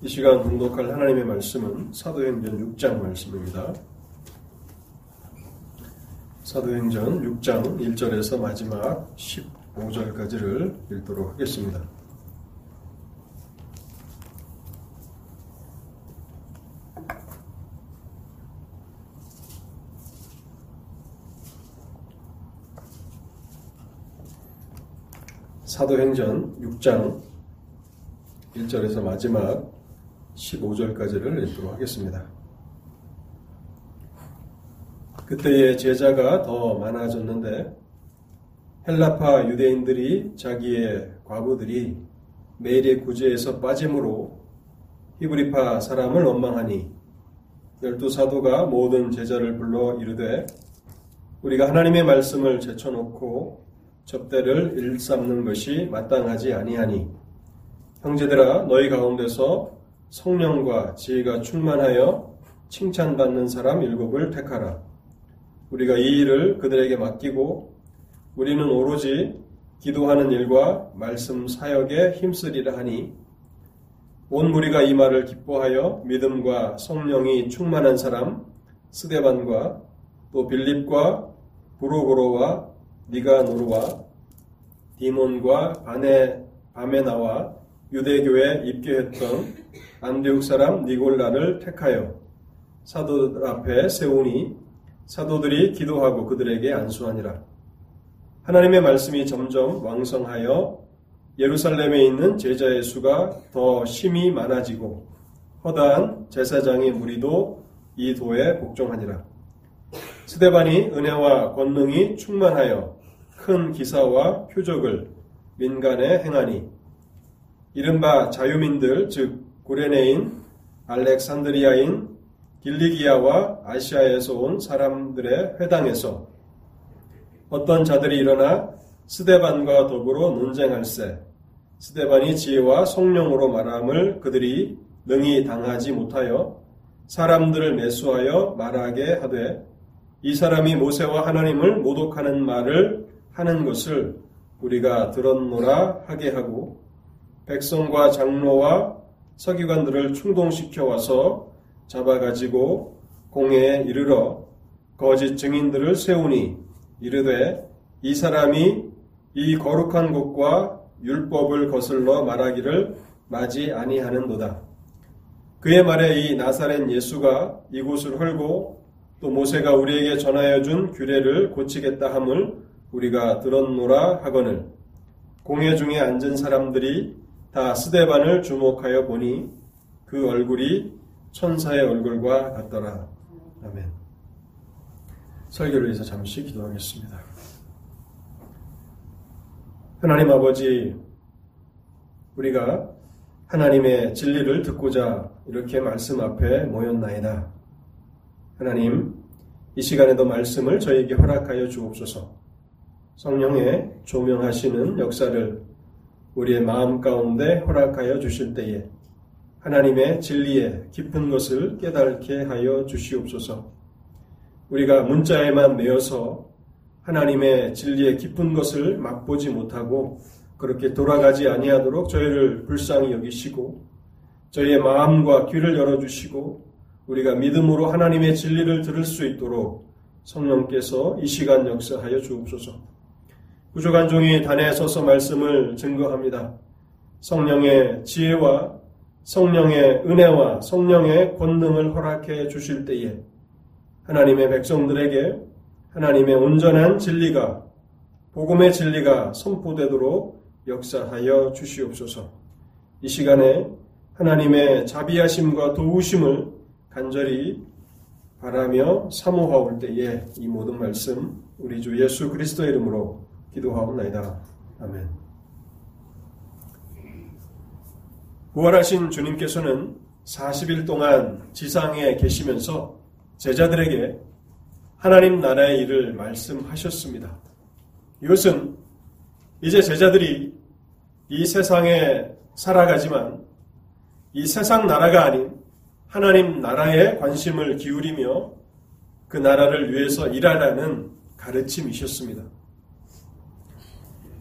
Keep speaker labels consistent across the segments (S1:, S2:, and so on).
S1: 이 시간 공독할 하나님의 말씀은 사도행전 6장 말씀입니다. 사도행전 6장 1절에서 마지막 15절까지를 읽도록 하겠습니다. 사도행전 6장 1절에서 마지막 15절까지를 읽도록 하겠습니다. 그때의 제자가 더 많아졌는데 헬라파 유대인들이 자기의 과부들이 매일의 구제에서 빠짐으로 히브리파 사람을 원망하니 열두 사도가 모든 제자를 불러 이르되 우리가 하나님의 말씀을 제쳐놓고 접대를 일삼는 것이 마땅하지 아니하니 형제들아 너희 가운데서 성령과 지혜가 충만하여 칭찬받는 사람 일곱을 택하라. 우리가 이 일을 그들에게 맡기고 우리는 오로지 기도하는 일과 말씀 사역에 힘쓰리라 하니 온 무리가 이 말을 기뻐하여 믿음과 성령이 충만한 사람 스데반과 또 빌립과 부로고로와 니가노르와 디몬과 바네 바메나와 유대교에 입교했던 안디옥 사람 니골라를 택하여 사도들 앞에 세우니 사도들이 기도하고 그들에게 안수하니라. 하나님의 말씀이 점점 왕성하여 예루살렘에 있는 제자의 수가 더 심히 많아지고 허다한 제사장의 무리도 이 도에 복종하니라. 스데반이 은혜와 권능이 충만하여 큰 기사와 표적을 민간에 행하니 이른바 자유민들 즉 구레네인 알렉산드리아인 길리기아와 아시아에서 온 사람들의 회당에서 어떤 자들이 일어나 스데반과 더불어 논쟁할세 스데반이 지혜와 성령으로 말함을 그들이 능히 당하지 못하여 사람들을 매수하여 말하게 하되 이 사람이 모세와 하나님을 모독하는 말을 하는 것을 우리가 들었노라 하게 하고 백성과 장로와 서기관들을 충동시켜 와서 잡아가지고 공회에 이르러 거짓 증인들을 세우니 이르되 이 사람이 이 거룩한 곳과 율법을 거슬러 말하기를 맞이 아니하는도다. 그의 말에 이 나사렛 예수가 이곳을 헐고 또 모세가 우리에게 전하여 준 규례를 고치겠다 함을 우리가 들었노라 하거늘 공회 중에 앉은 사람들이 다 스데반을 주목하여 보니 그 얼굴이 천사의 얼굴과 같더라. 아멘. 설교를 위해서 잠시 기도하겠습니다. 하나님 아버지, 우리가 하나님의 진리를 듣고자 이렇게 말씀 앞에 모였나이다. 하나님, 이 시간에도 말씀을 저에게 허락하여 주옵소서. 성령의 조명하시는 역사를 우리의 마음 가운데 허락하여 주실 때에 하나님의 진리에 깊은 것을 깨닫게 하여 주시옵소서. 우리가 문자에만 매여서 하나님의 진리의 깊은 것을 맛보지 못하고 그렇게 돌아가지 아니하도록 저희를 불쌍히 여기시고 저희의 마음과 귀를 열어주시고 우리가 믿음으로 하나님의 진리를 들을 수 있도록 성령께서 이 시간 역사하여 주옵소서. 부족한 종이 단에 서서 말씀을 증거합니다. 성령의 지혜와 성령의 은혜와 성령의 권능을 허락해 주실 때에 하나님의 백성들에게 하나님의 온전한 진리가 복음의 진리가 선포되도록 역사하여 주시옵소서. 이 시간에 하나님의 자비하심과 도우심을 간절히 바라며 사모하올 때에 이 모든 말씀 우리 주 예수 그리스도 이름으로 기도하옵나이다. 아멘. 부활하신 주님께서는 40일 동안 지상에 계시면서 제자들에게 하나님 나라의 일을 말씀하셨습니다. 이것은 이제 제자들이 이 세상에 살아가지만 이 세상 나라가 아닌 하나님 나라에 관심을 기울이며 그 나라를 위해서 일하라는 가르침이셨습니다.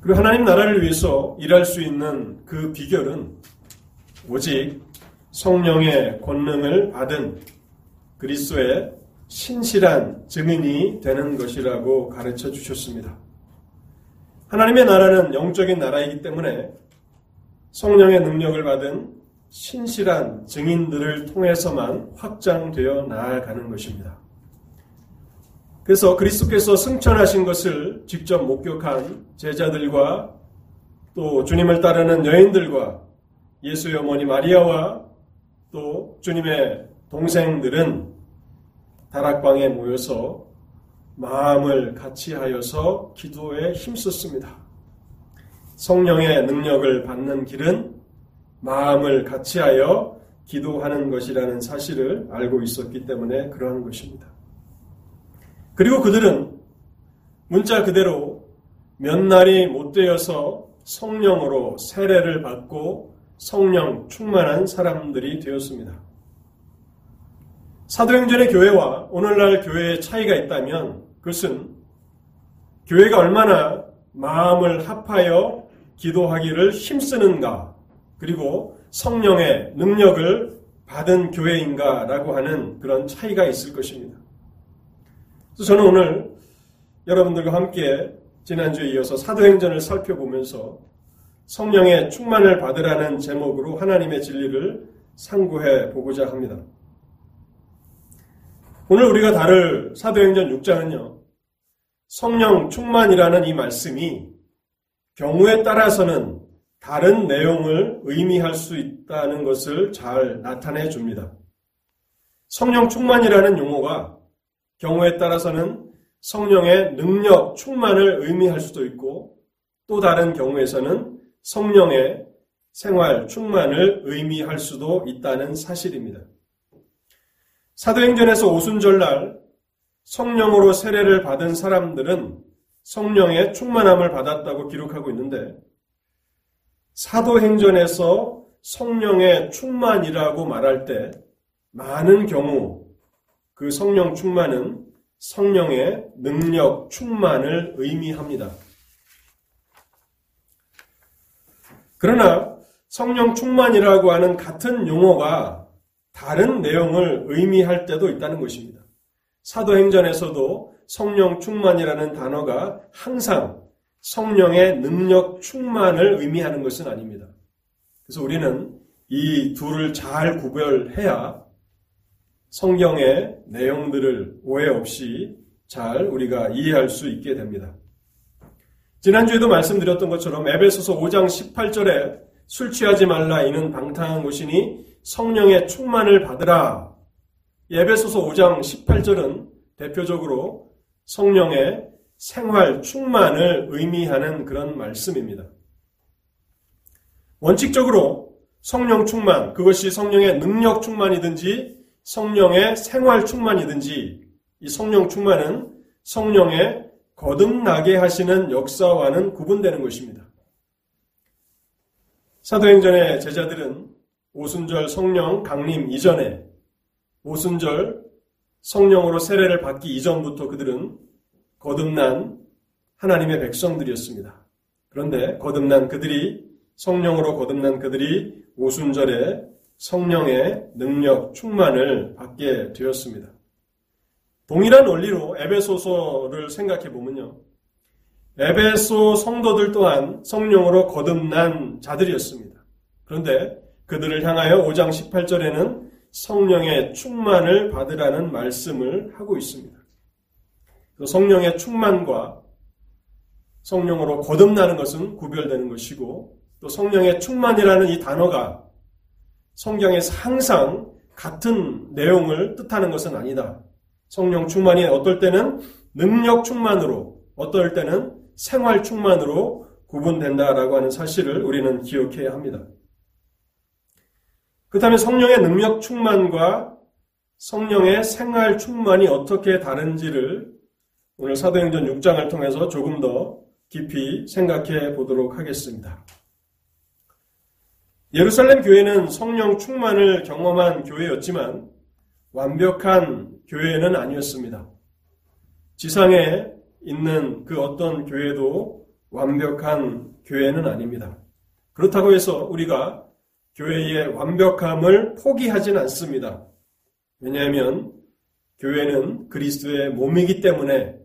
S1: 그리고 하나님 나라를 위해서 일할 수 있는 그 비결은 오직 성령의 권능을 받은 그리스도의 신실한 증인이 되는 것이라고 가르쳐 주셨습니다. 하나님의 나라는 영적인 나라이기 때문에 성령의 능력을 받은 신실한 증인들을 통해서만 확장되어 나아가는 것입니다. 그래서 그리스도께서 승천하신 것을 직접 목격한 제자들과 또 주님을 따르는 여인들과 예수의 어머니 마리아와 또 주님의 동생들은 다락방에 모여서 마음을 같이 하여서 기도에 힘썼습니다. 성령의 능력을 받는 길은 마음을 같이 하여 기도하는 것이라는 사실을 알고 있었기 때문에 그러한 것입니다. 그리고 그들은 문자 그대로 몇 날이 못 되어서 성령으로 세례를 받고 성령 충만한 사람들이 되었습니다. 사도행전의 교회와 오늘날 교회의 차이가 있다면 그것은 교회가 얼마나 마음을 합하여 기도하기를 힘쓰는가 그리고 성령의 능력을 받은 교회인가라고 하는 그런 차이가 있을 것입니다. 그래서 저는 오늘 여러분들과 함께 지난주에 이어서 사도행전을 살펴보면서 성령의 충만을 받으라는 제목으로 하나님의 진리를 상고해 보고자 합니다. 오늘 우리가 다룰 사도행전 6장은요, 성령 충만이라는 이 말씀이 경우에 따라서는 다른 내용을 의미할 수 있다는 것을 잘 나타내 줍니다. 성령 충만이라는 용어가 경우에 따라서는 성령의 능력 충만을 의미할 수도 있고 또 다른 경우에서는 성령의 생활 충만을 의미할 수도 있다는 사실입니다. 사도행전에서 오순절날 성령으로 세례를 받은 사람들은 성령의 충만함을 받았다고 기록하고 있는데 사도행전에서 성령의 충만이라고 말할 때 많은 경우 그 성령 충만은 성령의 능력 충만을 의미합니다. 그러나 성령 충만이라고 하는 같은 용어가 다른 내용을 의미할 때도 있다는 것입니다. 사도행전에서도 성령 충만이라는 단어가 항상 성령의 능력 충만을 의미하는 것은 아닙니다. 그래서 우리는 이 둘을 잘 구별해야 성경의 내용들을 오해 없이 잘 우리가 이해할 수 있게 됩니다. 지난주에도 말씀드렸던 것처럼 에베소서 5장 18절에 술 취하지 말라 이는 방탕한 것이니 성령의 충만을 받으라. 에베소서 5장 18절은 대표적으로 성령의 생활 충만을 의미하는 그런 말씀입니다. 원칙적으로 성령 충만, 그것이 성령의 능력 충만이든지 성령의 생활 충만이든지 이 성령 충만은 성령의 거듭나게 하시는 역사와는 구분되는 것입니다. 사도행전의 제자들은 오순절 성령 강림 이전에 오순절 성령으로 세례를 받기 이전부터 그들은 거듭난 하나님의 백성들이었습니다. 그런데 거듭난 그들이 성령으로 거듭난 그들이 오순절에 성령의 능력 충만을 받게 되었습니다. 동일한 원리로 에베소서를 생각해 보면요. 에베소 성도들 또한 성령으로 거듭난 자들이었습니다. 그런데 그들을 향하여 5장 18절에는 성령의 충만을 받으라는 말씀을 하고 있습니다. 성령의 충만과 성령으로 거듭나는 것은 구별되는 것이고 또 성령의 충만이라는 이 단어가 성경에서 항상 같은 내용을 뜻하는 것은 아니다. 성령 충만이 어떨 때는 능력 충만으로, 어떨 때는 생활 충만으로 구분된다라고 하는 사실을 우리는 기억해야 합니다. 그 다음에 성령의 능력 충만과 성령의 생활 충만이 어떻게 다른지를 오늘 사도행전 6장을 통해서 조금 더 깊이 생각해 보도록 하겠습니다. 예루살렘 교회는 성령 충만을 경험한 교회였지만 완벽한 교회는 아니었습니다. 지상에 있는 그 어떤 교회도 완벽한 교회는 아닙니다. 그렇다고 해서 우리가 교회의 완벽함을 포기하진 않습니다. 왜냐하면 교회는 그리스도의 몸이기 때문에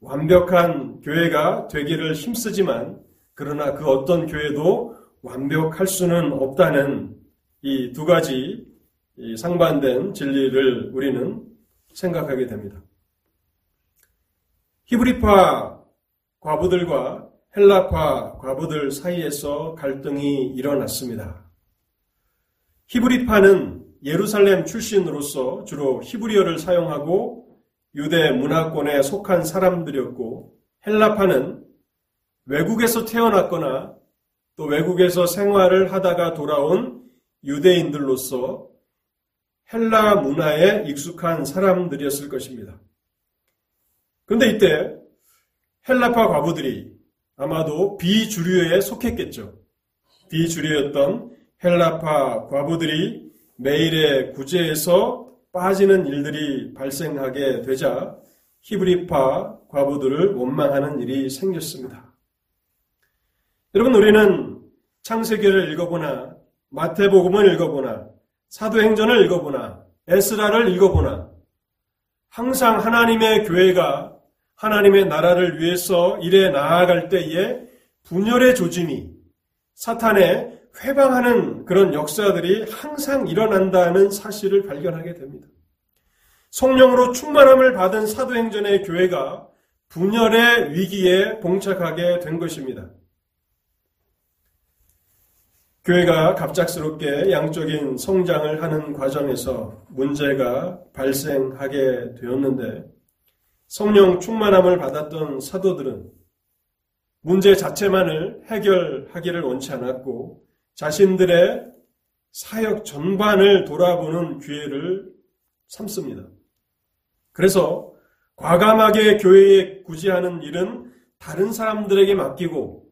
S1: 완벽한 교회가 되기를 힘쓰지만 그러나 그 어떤 교회도 완벽할 수는 없다는 이 두 가지 상반된 진리를 우리는 생각하게 됩니다. 히브리파 과부들과 헬라파 과부들 사이에서 갈등이 일어났습니다. 히브리파는 예루살렘 출신으로서 주로 히브리어를 사용하고 유대 문화권에 속한 사람들이었고 헬라파는 외국에서 태어났거나 또 외국에서 생활을 하다가 돌아온 유대인들로서 헬라 문화에 익숙한 사람들이었을 것입니다. 그런데 이때 헬라파 과부들이 아마도 비주류에 속했겠죠. 비주류였던 헬라파 과부들이 매일의 구제에서 빠지는 일들이 발생하게 되자 히브리파 과부들을 원망하는 일이 생겼습니다. 여러분 우리는 창세기를 읽어보나 마태복음을 읽어보나 사도행전을 읽어보나 에스라를 읽어보나 항상 하나님의 교회가 하나님의 나라를 위해서 일해 나아갈 때에 분열의 조짐이 사탄의 회방하는 그런 역사들이 항상 일어난다는 사실을 발견하게 됩니다. 성령으로 충만함을 받은 사도행전의 교회가 분열의 위기에 봉착하게 된 것입니다. 교회가 갑작스럽게 양적인 성장을 하는 과정에서 문제가 발생하게 되었는데 성령 충만함을 받았던 사도들은 문제 자체만을 해결하기를 원치 않았고 자신들의 사역 전반을 돌아보는 기회를 삼습니다. 그래서 과감하게 교회에 구제하는 일은 다른 사람들에게 맡기고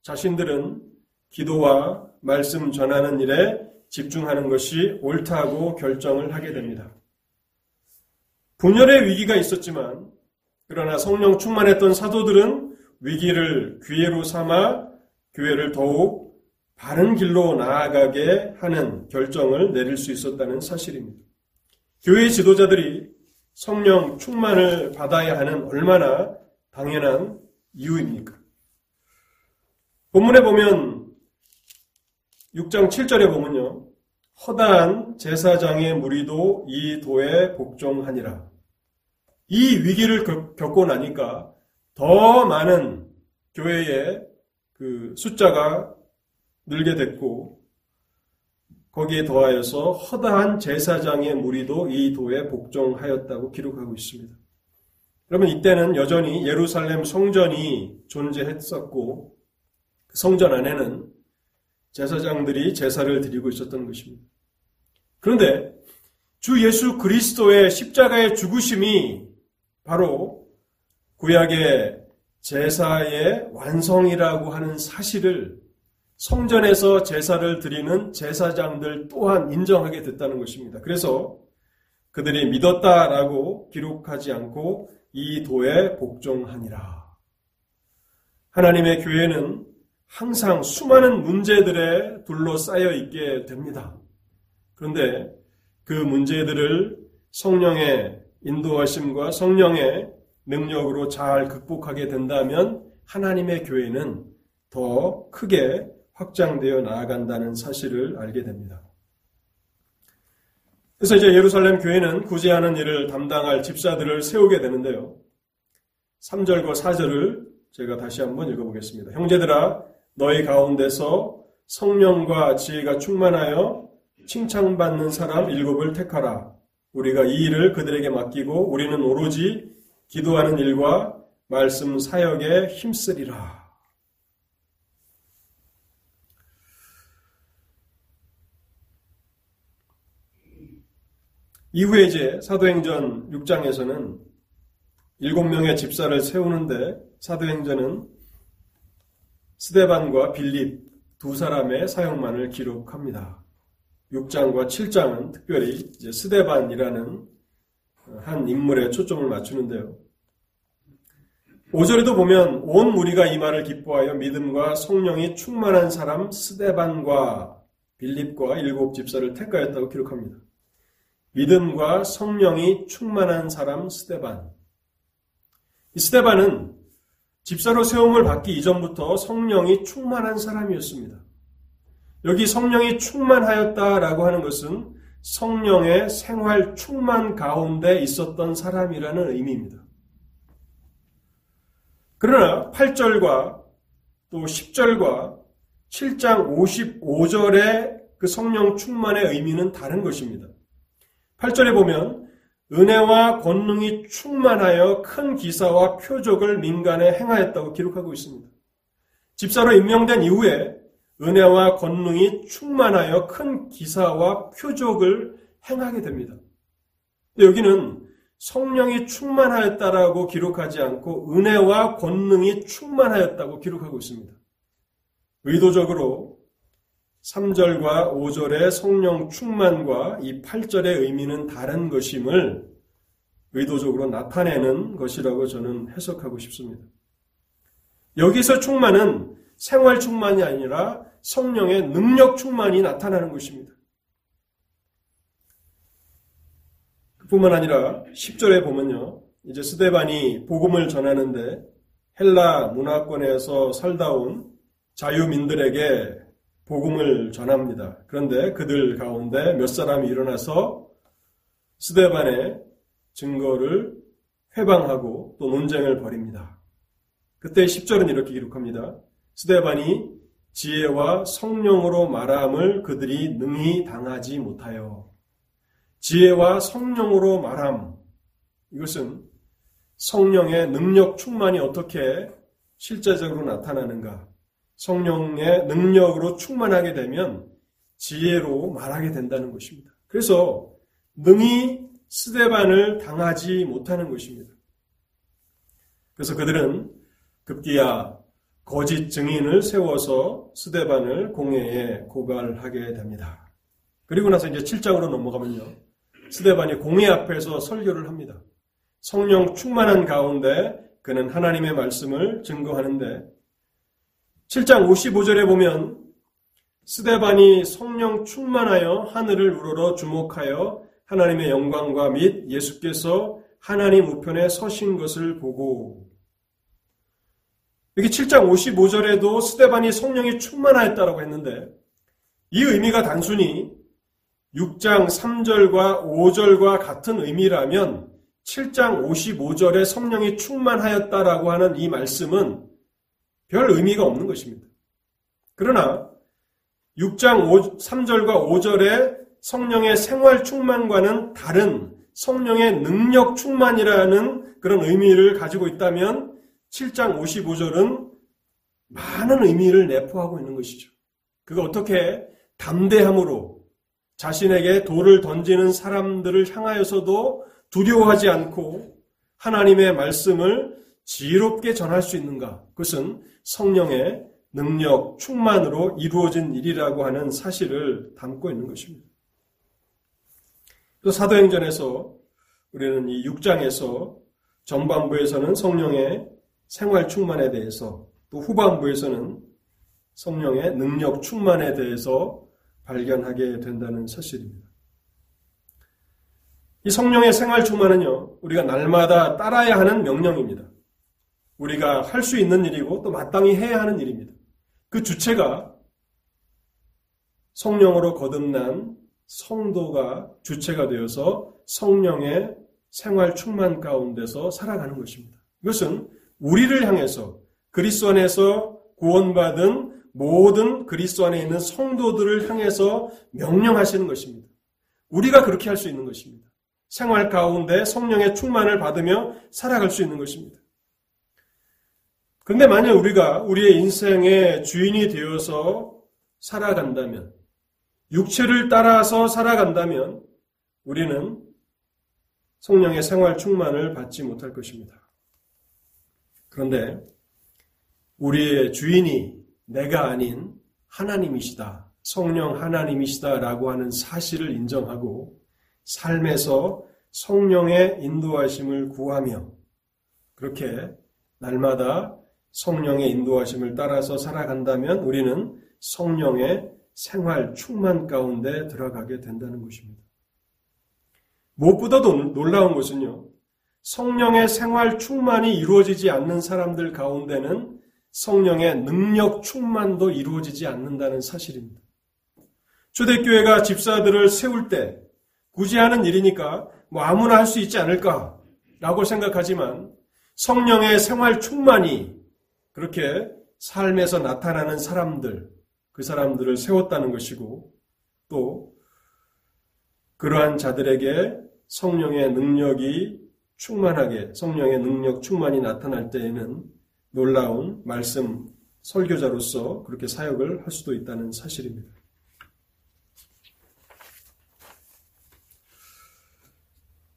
S1: 자신들은 기도와 말씀 전하는 일에 집중하는 것이 옳다고 결정을 하게 됩니다. 분열의 위기가 있었지만 그러나 성령 충만했던 사도들은 위기를 기회로 삼아 교회를 더욱 바른 길로 나아가게 하는 결정을 내릴 수 있었다는 사실입니다. 교회 지도자들이 성령 충만을 받아야 하는 얼마나 당연한 이유입니까? 본문에 보면 6장 7절에 보면요. 허다한 제사장의 무리도 이 도에 복종하니라. 이 위기를 겪고 나니까 더 많은 교회의 그 숫자가 늘게 됐고 거기에 더하여서 허다한 제사장의 무리도 이 도에 복종하였다고 기록하고 있습니다. 여러분 이때는 여전히 예루살렘 성전이 존재했었고 그 성전 안에는 제사장들이 제사를 드리고 있었던 것입니다. 그런데 주 예수 그리스도의 십자가의 죽으심이 바로 구약의 제사의 완성이라고 하는 사실을 성전에서 제사를 드리는 제사장들 또한 인정하게 됐다는 것입니다. 그래서 그들이 믿었다라고 기록하지 않고 이 도에 복종하니라. 하나님의 교회는 항상 수많은 문제들에 둘러싸여 있게 됩니다. 그런데 그 문제들을 성령의 인도하심과 성령의 능력으로 잘 극복하게 된다면 하나님의 교회는 더 크게 확장되어 나아간다는 사실을 알게 됩니다. 그래서 이제 예루살렘 교회는 구제하는 일을 담당할 집사들을 세우게 되는데요. 3절과 4절을 제가 다시 한번 읽어보겠습니다. 형제들아, 너희 가운데서 성령과 지혜가 충만하여 칭찬받는 사람 일곱을 택하라. 우리가 이 일을 그들에게 맡기고 우리는 오로지 기도하는 일과 말씀 사역에 힘쓰리라. 이후에 이제 사도행전 6장에서는 일곱 명의 집사를 세우는데 사도행전은 스데반과 빌립 두 사람의 사역만을 기록합니다. 6장과 7장은 특별히 스데반이라는 한 인물에 초점을 맞추는데요. 5절에도 보면 온 무리가 이 말을 기뻐하여 믿음과 성령이 충만한 사람 스데반과 빌립과 일곱 집사를 택하였다고 기록합니다. 믿음과 성령이 충만한 사람 스테반. 이 스테반은 집사로 세움을 받기 이전부터 성령이 충만한 사람이었습니다. 여기 성령이 충만하였다라고 하는 것은 성령의 생활 충만 가운데 있었던 사람이라는 의미입니다. 그러나 8절과 또 10절과 7장 55절의 그 성령 충만의 의미는 다른 것입니다. 8절에 보면 은혜와 권능이 충만하여 큰 기사와 표적을 민간에 행하였다고 기록하고 있습니다. 집사로 임명된 이후에 은혜와 권능이 충만하여 큰 기사와 표적을 행하게 됩니다. 여기는 성령이 충만하였다라고 기록하지 않고 은혜와 권능이 충만하였다고 기록하고 있습니다. 의도적으로 3절과 5절의 성령 충만과 이 8절의 의미는 다른 것임을 의도적으로 나타내는 것이라고 저는 해석하고 싶습니다. 여기서 충만은 생활 충만이 아니라 성령의 능력 충만이 나타나는 것입니다. 뿐만 아니라 10절에 보면요. 이제 스데반이 복음을 전하는데 헬라 문화권에서 살다 온 자유민들에게 복음을 전합니다. 그런데 그들 가운데 몇 사람이 일어나서 스데반의 증거를 회방하고 또 논쟁을 벌입니다. 그때 10절은 이렇게 기록합니다. 스데반이 지혜와 성령으로 말함을 그들이 능히 당하지 못하여 지혜와 성령으로 말함 이것은 성령의 능력 충만이 어떻게 실제적으로 나타나는가 성령의 능력으로 충만하게 되면 지혜로 말하게 된다는 것입니다. 그래서 능히 스데반을 당하지 못하는 것입니다. 그래서 그들은 급기야 거짓 증인을 세워서 스데반을 공회에 고발하게 됩니다. 그리고 나서 이제 7장으로 넘어가면요. 스데반이 공회 앞에서 설교를 합니다. 성령 충만한 가운데 그는 하나님의 말씀을 증거하는데 7장 55절에 보면 스데반이 성령 충만하여 하늘을 우러러 주목하여 하나님의 영광과 및 예수께서 하나님 우편에 서신 것을 보고. 여기 7장 55절에도 스데반이 성령이 충만하였다라고 했는데 이 의미가 단순히 6장 3절과 5절과 같은 의미라면 7장 55절에 성령이 충만하였다라고 하는 이 말씀은 별 의미가 없는 것입니다. 그러나 6장 5, 3절과 5절의 성령의 생활 충만과는 다른 성령의 능력 충만이라는 그런 의미를 가지고 있다면 7장 55절은 많은 의미를 내포하고 있는 것이죠. 그가 어떻게 담대함으로 자신에게 돌을 던지는 사람들을 향하여서도 두려워하지 않고 하나님의 말씀을 지혜롭게 전할 수 있는가? 그것은 성령의 능력, 충만으로 이루어진 일이라고 하는 사실을 담고 있는 것입니다. 또 사도행전에서 우리는 이 6장에서 전반부에서는 성령의 생활 충만에 대해서 또 후반부에서는 성령의 능력 충만에 대해서 발견하게 된다는 사실입니다. 이 성령의 생활 충만은요, 우리가 날마다 따라야 하는 명령입니다. 우리가 할 수 있는 일이고 또 마땅히 해야 하는 일입니다. 그 주체가 성령으로 거듭난 성도가 주체가 되어서 성령의 생활 충만 가운데서 살아가는 것입니다. 이것은 우리를 향해서 그리스도 안에서 구원받은 모든 그리스도 안에 있는 성도들을 향해서 명령하시는 것입니다. 우리가 그렇게 할 수 있는 것입니다. 생활 가운데 성령의 충만을 받으며 살아갈 수 있는 것입니다. 근데 만약 우리가 우리의 인생의 주인이 되어서 살아간다면, 육체를 따라서 살아간다면, 우리는 성령의 생활 충만을 받지 못할 것입니다. 그런데 우리의 주인이 내가 아닌 하나님이시다. 성령 하나님이시다라고 하는 사실을 인정하고 삶에서 성령의 인도하심을 구하며 그렇게 날마다 성령의 인도하심을 따라서 살아간다면 우리는 성령의 생활 충만 가운데 들어가게 된다는 것입니다. 무엇보다도 놀라운 것은요. 성령의 생활 충만이 이루어지지 않는 사람들 가운데는 성령의 능력 충만도 이루어지지 않는다는 사실입니다. 초대교회가 집사들을 세울 때 굳이 하는 일이니까 뭐 아무나 할 수 있지 않을까라고 생각하지만 성령의 생활 충만이 그렇게 삶에서 나타나는 사람들, 그 사람들을 세웠다는 것이고 또 그러한 자들에게 성령의 능력이 충만하게 성령의 능력 충만이 나타날 때에는 놀라운 말씀 설교자로서 그렇게 사역을 할 수도 있다는 사실입니다.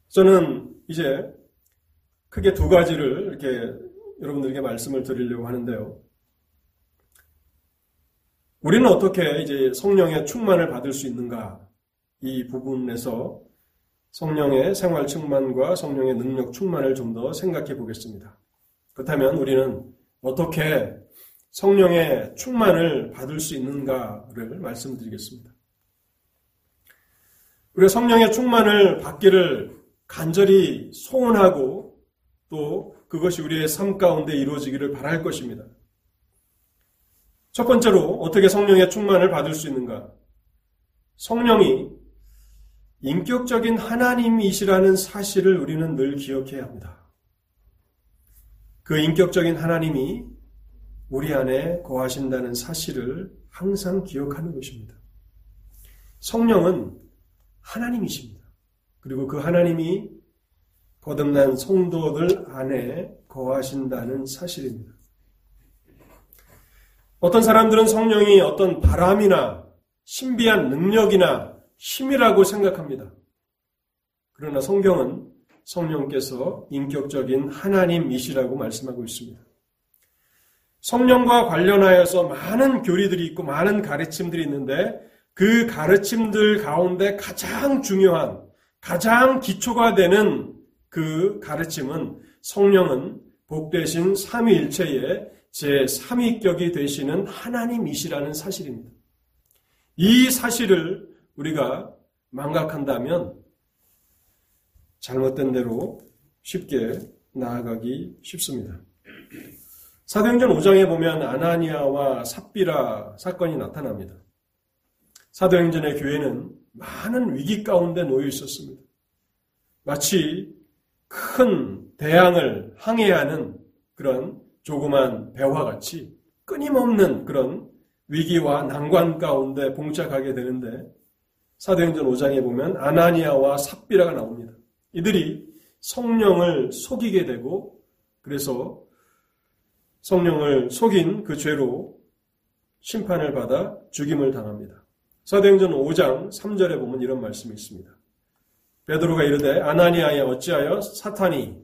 S1: 저는 이제 크게 두 가지를 이렇게 여러분들에게 말씀을 드리려고 하는데요. 우리는 어떻게 이제 성령의 충만을 받을 수 있는가? 이 부분에서 성령의 생활 충만과 성령의 능력 충만을 좀 더 생각해 보겠습니다. 그렇다면 우리는 어떻게 성령의 충만을 받을 수 있는가를 말씀드리겠습니다. 우리가 성령의 충만을 받기를 간절히 소원하고 또 그것이 우리의 삶 가운데 이루어지기를 바랄 것입니다. 첫 번째로 어떻게 성령의 충만을 받을 수 있는가? 성령이 인격적인 하나님이시라는 사실을 우리는 늘 기억해야 합니다. 그 인격적인 하나님이 우리 안에 거하신다는 사실을 항상 기억하는 것입니다. 성령은 하나님이십니다. 그리고 그 하나님이 거듭난 성도들 안에 거하신다는 사실입니다. 어떤 사람들은 성령이 어떤 바람이나 신비한 능력이나 힘이라고 생각합니다. 그러나 성경은 성령께서 인격적인 하나님이시라고 말씀하고 있습니다. 성령과 관련하여서 많은 교리들이 있고 많은 가르침들이 있는데 그 가르침들 가운데 가장 중요한 가장 기초가 되는 그 가르침은 성령은 복되신 삼위일체의 제3위격이 되시는 하나님이시라는 사실입니다. 이 사실을 우리가 망각한다면 잘못된 대로 쉽게 나아가기 쉽습니다. 사도행전 5장에 보면 아나니아와 삽비라 사건이 나타납니다. 사도행전의 교회는 많은 위기 가운데 놓여 있었습니다. 마치 큰 대양을 항해하는 그런 조그만 배와 같이 끊임없는 그런 위기와 난관 가운데 봉착하게 되는데 사도행전 5장에 보면 아나니아와 삽비라가 나옵니다. 이들이 성령을 속이게 되고 그래서 성령을 속인 그 죄로 심판을 받아 죽임을 당합니다. 사도행전 5장 3절에 보면 이런 말씀이 있습니다. 베드로가 이르되 아나니아에 어찌하여 사탄이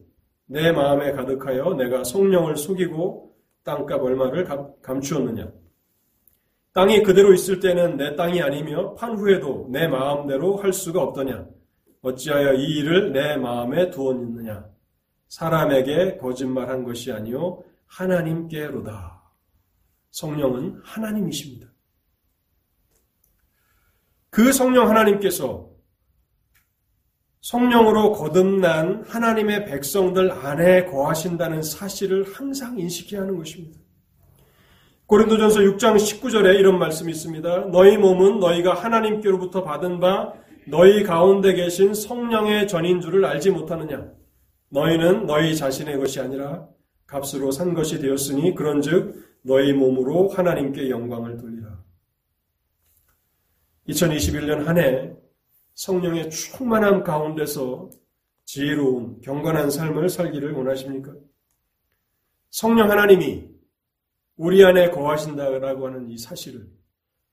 S1: 내 마음에 가득하여 내가 성령을 속이고 땅값 얼마를 감추었느냐? 땅이 그대로 있을 때는 내 땅이 아니며 판 후에도 내 마음대로 할 수가 없더냐? 어찌하여 이 일을 내 마음에 두었느냐? 사람에게 거짓말한 것이 아니요 하나님께로다. 성령은 하나님이십니다. 그 성령 하나님께서 성령으로 거듭난 하나님의 백성들 안에 거하신다는 사실을 항상 인식해야 하는 것입니다. 고린도전서 6장 19절에 이런 말씀이 있습니다. 너희 몸은 너희가 하나님께로부터 받은 바 너희 가운데 계신 성령의 전인 줄을 알지 못하느냐? 너희는 너희 자신의 것이 아니라 값으로 산 것이 되었으니 그런즉 너희 몸으로 하나님께 영광을 돌리라. 2021년 한 해 성령의 충만함 가운데서 지혜로운 경건한 삶을 살기를 원하십니까? 성령 하나님이 우리 안에 거하신다라고 하는 이 사실을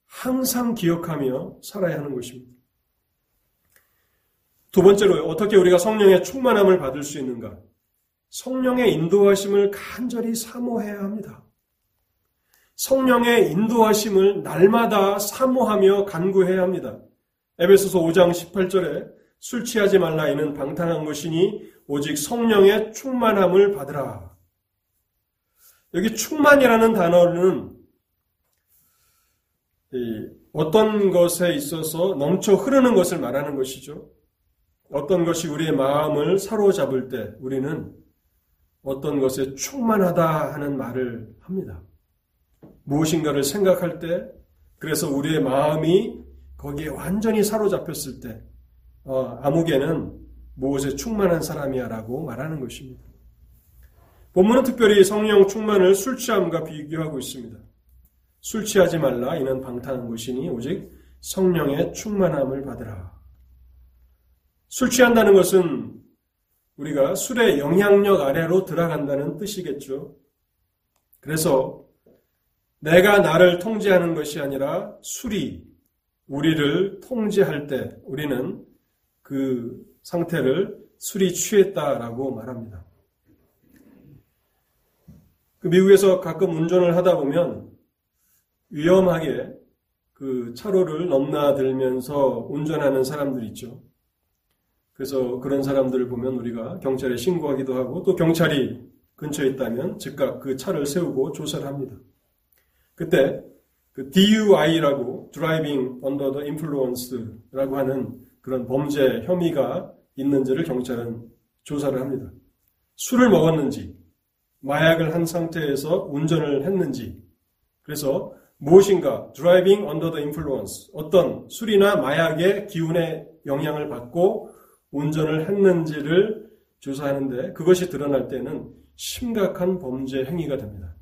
S1: 항상 기억하며 살아야 하는 것입니다. 두 번째로 어떻게 우리가 성령의 충만함을 받을 수 있는가? 성령의 인도하심을 간절히 사모해야 합니다. 성령의 인도하심을 날마다 사모하며 간구해야 합니다. 에베소서 5장 18절에 술 취하지 말라 이는 방탕한 것이니 오직 성령의 충만함을 받으라. 여기 충만이라는 단어는 어떤 것에 있어서 넘쳐 흐르는 것을 말하는 것이죠. 어떤 것이 우리의 마음을 사로잡을 때 우리는 어떤 것에 충만하다 하는 말을 합니다. 무엇인가를 생각할 때, 그래서 우리의 마음이 거기에 완전히 사로잡혔을 때, 어, 아무개는 무엇에 충만한 사람이야라고 말하는 것입니다. 본문은 특별히 성령 충만을 술 취함과 비교하고 있습니다. 술 취하지 말라 이는 방탕한 것이니 오직 성령의 충만함을 받으라. 술 취한다는 것은 우리가 술의 영향력 아래로 들어간다는 뜻이겠죠. 그래서 내가 나를 통제하는 것이 아니라 술이 우리를 통제할 때 우리는 그 상태를 술이 취했다라고 말합니다. 그 미국에서 가끔 운전을 하다 보면 위험하게 그 차로를 넘나들면서 운전하는 사람들 있죠. 그래서 그런 사람들을 보면 우리가 경찰에 신고하기도 하고 또 경찰이 근처에 있다면 즉각 그 차를 세우고 조사를 합니다. 그때 그 DUI라고 Driving Under the Influence라고 하는 그런 범죄 혐의가 있는지를 경찰은 조사를 합니다. 술을 먹었는지, 마약을 한 상태에서 운전을 했는지, 그래서 무엇인가 driving under the influence 어떤 술이나 마약의 기운의 영향을 받고 운전을 했는지를 조사하는데 그것이 드러날 때는 심각한 범죄 행위가 됩니다.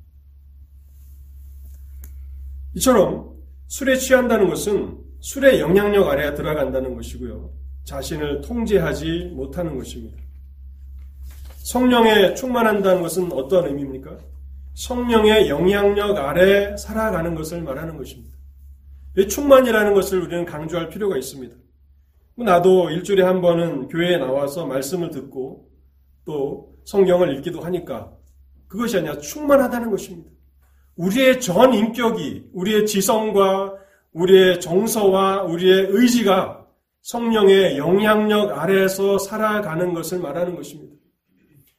S1: 이처럼 술에 취한다는 것은 술의 영향력 아래에 들어간다는 것이고요. 자신을 통제하지 못하는 것입니다. 성령에 충만한다는 것은 어떤 의미입니까? 성령의 영향력 아래 살아가는 것을 말하는 것입니다. 이 충만이라는 것을 우리는 강조할 필요가 있습니다. 나도 일주일에 한 번은 교회에 나와서 말씀을 듣고 또 성경을 읽기도 하니까 그것이 아니라 충만하다는 것입니다. 우리의 전 인격이 우리의 지성과 우리의 정서와 우리의 의지가 성령의 영향력 아래에서 살아가는 것을 말하는 것입니다.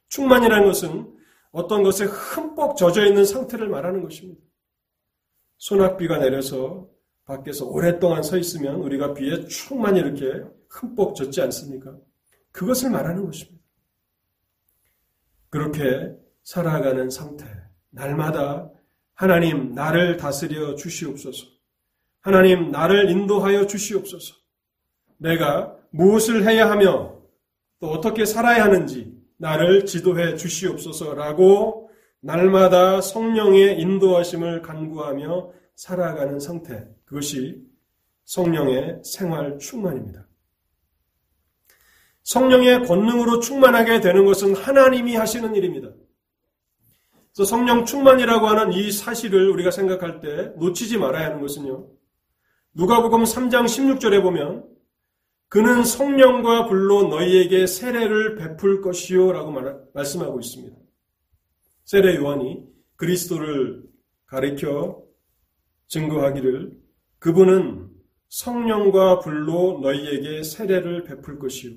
S1: 충만이라는 것은 어떤 것에 흠뻑 젖어 있는 상태를 말하는 것입니다. 소낙비가 내려서 밖에서 오랫동안 서 있으면 우리가 비에 충만히 이렇게 흠뻑 젖지 않습니까? 그것을 말하는 것입니다. 그렇게 살아가는 상태, 날마다 하나님 나를 다스려 주시옵소서. 하나님 나를 인도하여 주시옵소서. 내가 무엇을 해야 하며 또 어떻게 살아야 하는지 나를 지도해 주시옵소서라고 날마다 성령의 인도하심을 간구하며 살아가는 상태. 그것이 성령의 생활 충만입니다. 성령의 권능으로 충만하게 되는 것은 하나님이 하시는 일입니다. 그래서 성령 충만이라고 하는 이 사실을 우리가 생각할 때 놓치지 말아야 하는 것은요. 누가복음 3장 16절에 보면 그는 성령과 불로 너희에게 세례를 베풀 것이요라고 말씀하고 있습니다. 세례 요한이 그리스도를 가리켜 증거하기를 그분은 성령과 불로 너희에게 세례를 베풀 것이요.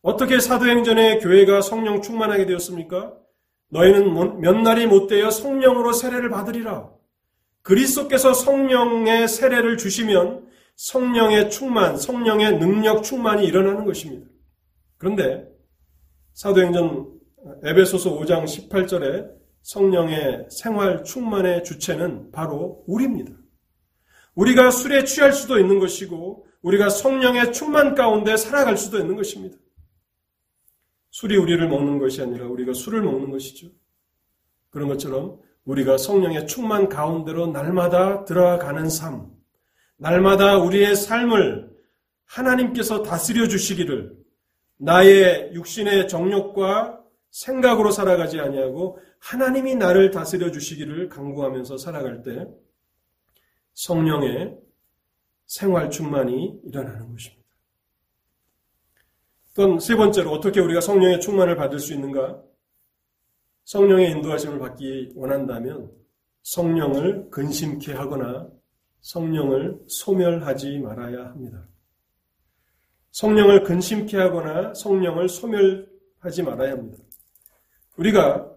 S1: 어떻게 사도행전에 교회가 성령 충만하게 되었습니까? 너희는 몇 날이 못되어 성령으로 세례를 받으리라. 그리스도께서 성령의 세례를 주시면 성령의 충만, 성령의 능력 충만이 일어나는 것입니다. 그런데 사도행전 에베소서 5장 18절에 성령의 생활 충만의 주체는 바로 우리입니다. 우리가 술에 취할 수도 있는 것이고 우리가 성령의 충만 가운데 살아갈 수도 있는 것입니다. 술이 우리를 먹는 것이 아니라 우리가 술을 먹는 것이죠. 그런 것처럼 우리가 성령의 충만 가운데로 날마다 들어가는 삶, 날마다 우리의 삶을 하나님께서 다스려 주시기를 나의 육신의 정욕과 생각으로 살아가지 아니하고 하나님이 나를 다스려 주시기를 강구하면서 살아갈 때 성령의 생활 충만이 일어나는 것입니다. 또세 번째로 어떻게 우리가 성령의 충만을 받을 수 있는가? 성령의 인도하심을 받기 원한다면 성령을 근심케 하거나 성령을 소멸하지 말아야 합니다. 성령을 근심케 하거나 성령을 소멸하지 말아야 합니다. 우리가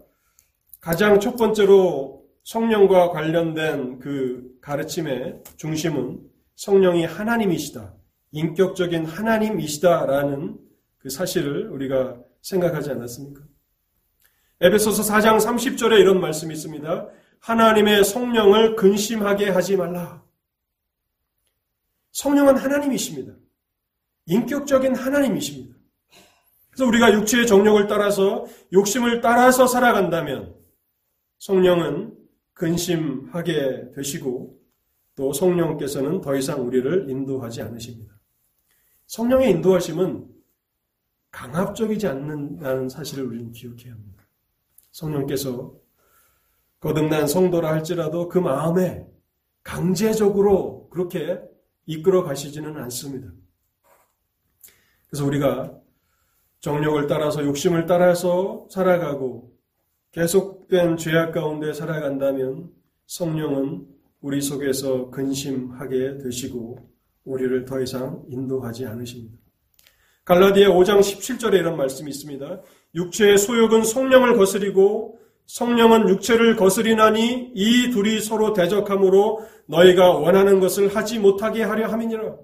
S1: 가장 첫 번째로 성령과 관련된 그 가르침의 중심은 성령이 하나님이시다. 인격적인 하나님이시다라는 그 사실을 우리가 생각하지 않았습니까? 에베소서 4장 30절에 이런 말씀이 있습니다. 하나님의 성령을 근심하게 하지 말라. 성령은 하나님이십니다. 인격적인 하나님이십니다. 그래서 우리가 육체의 정욕을 따라서 욕심을 따라서 살아간다면 성령은 근심하게 되시고 또 성령께서는 더 이상 우리를 인도하지 않으십니다. 성령의 인도하심은 강압적이지 않는다는 사실을 우리는 기억해야 합니다. 성령께서 거듭난 성도라 할지라도 그 마음에 강제적으로 그렇게 이끌어 가시지는 않습니다. 그래서 우리가 정력을 따라서 욕심을 따라서 살아가고 계속된 죄악 가운데 살아간다면 성령은 우리 속에서 근심하게 되시고 우리를 더 이상 인도하지 않으십니다. 갈라디아 5장 17절에 이런 말씀이 있습니다. 육체의 소욕은 성령을 거스리고 성령은 육체를 거스리나니 이 둘이 서로 대적함으로 너희가 원하는 것을 하지 못하게 하려 함이니라.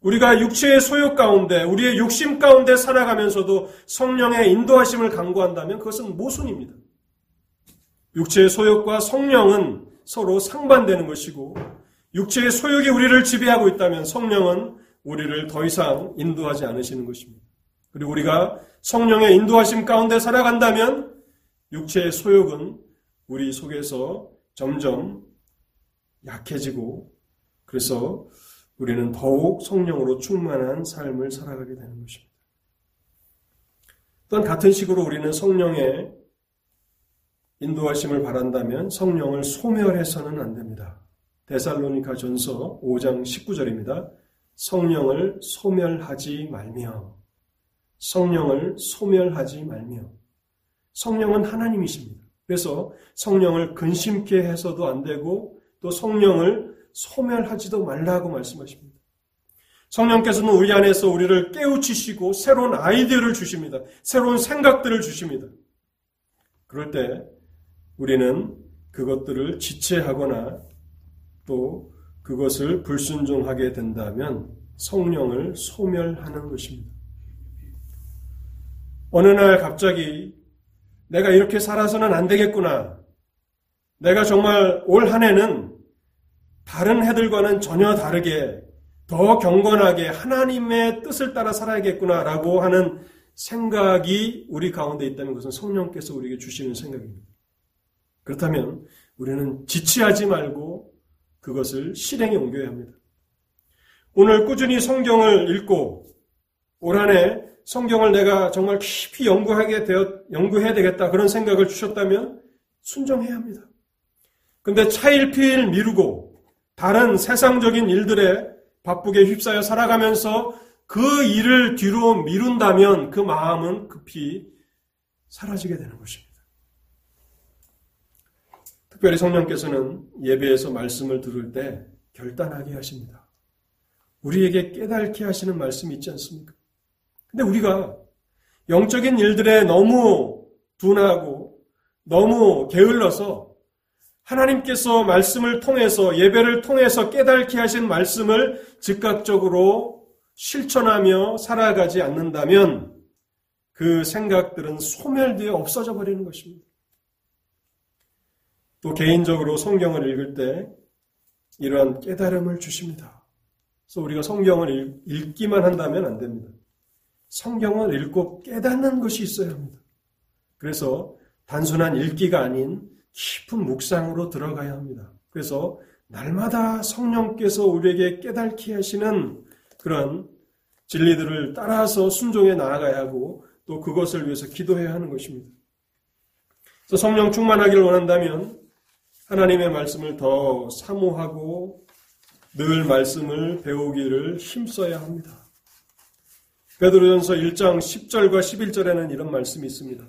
S1: 우리가 육체의 소욕 가운데, 우리의 욕심 가운데 살아가면서도 성령의 인도하심을 강구한다면 그것은 모순입니다. 육체의 소욕과 성령은 서로 상반되는 것이고, 육체의 소욕이 우리를 지배하고 있다면 성령은 우리를 더 이상 인도하지 않으시는 것입니다. 그리고 우리가 성령의 인도하심 가운데 살아간다면 육체의 소욕은 우리 속에서 점점 약해지고 그래서 우리는 더욱 성령으로 충만한 삶을 살아가게 되는 것입니다. 또한 같은 식으로 우리는 성령의 인도하심을 바란다면 성령을 소멸해서는 안 됩니다. 데살로니카 전서 5장 19절입니다. 성령을 소멸하지 말며 성령을 소멸하지 말며 성령은 하나님이십니다. 그래서 성령을 근심케 해서도 안 되고 또 성령을 소멸하지도 말라고 말씀하십니다. 성령께서는 우리 안에서 우리를 깨우치시고 새로운 아이디어를 주십니다. 새로운 생각들을 주십니다. 그럴 때 우리는 그것들을 지체하거나 또 그것을 불순종하게 된다면 성령을 소멸하는 것입니다. 어느 날 갑자기 내가 이렇게 살아서는 안 되겠구나. 내가 정말 올 한 해는 다른 해들과는 전혀 다르게 더 경건하게 하나님의 뜻을 따라 살아야겠구나라고 하는 생각이 우리 가운데 있다는 것은 성령께서 우리에게 주시는 생각입니다. 그렇다면 우리는 지체하지 말고 그것을 실행에 옮겨야 합니다. 오늘 꾸준히 성경을 읽고 올 한해 성경을 내가 정말 깊이 연구하게 되어 연구해야 되겠다 그런 생각을 주셨다면 순종해야 합니다. 근데 차일피일 미루고 다른 세상적인 일들에 바쁘게 휩싸여 살아가면서 그 일을 뒤로 미룬다면 그 마음은 급히 사라지게 되는 것입니다. 특별히 성령께서는 예배에서 말씀을 들을 때 결단하게 하십니다. 우리에게 깨닫게 하시는 말씀이 있지 않습니까? 근데 우리가 영적인 일들에 너무 둔하고 너무 게을러서 하나님께서 말씀을 통해서 예배를 통해서 깨닫게 하신 말씀을 즉각적으로 실천하며 살아가지 않는다면 그 생각들은 소멸되어 없어져 버리는 것입니다. 또 개인적으로 성경을 읽을 때 이러한 깨달음을 주십니다. 그래서 우리가 성경을 읽 기만 한다면 안 됩니다. 성경을 읽고 깨닫는 것이 있어야 합니다. 그래서 단순한 읽기가 아닌 깊은 묵상으로 들어가야 합니다. 그래서 날마다 성령께서 우리에게 깨닫게 하시는 그런 진리들을 따라서 순종해 나아가야 하고 또 그것을 위해서 기도해야 하는 것입니다. 그래서 성령 충만하기를 원한다면 하나님의 말씀을 더 사모하고 늘 말씀을 배우기를 힘써야 합니다. 베드로전서 1장 10절과 11절에는 이런 말씀이 있습니다.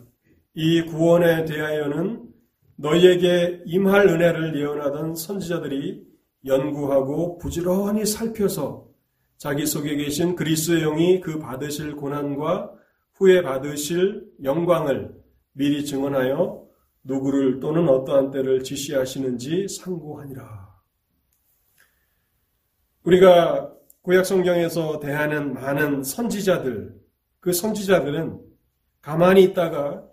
S1: 이 구원에 대하여는 너희에게 임할 은혜를 예언하던 선지자들이 연구하고 부지런히 살펴서 자기 속에 계신 그리스의 영이 그 받으실 고난과 후에 받으실 영광을 미리 증언하여 누구를 또는 어떠한 때를 지시하시는지 상고하니라. 우리가 구약 성경에서 대하는 많은 선지자들, 그 선지자들은 가만히 있다가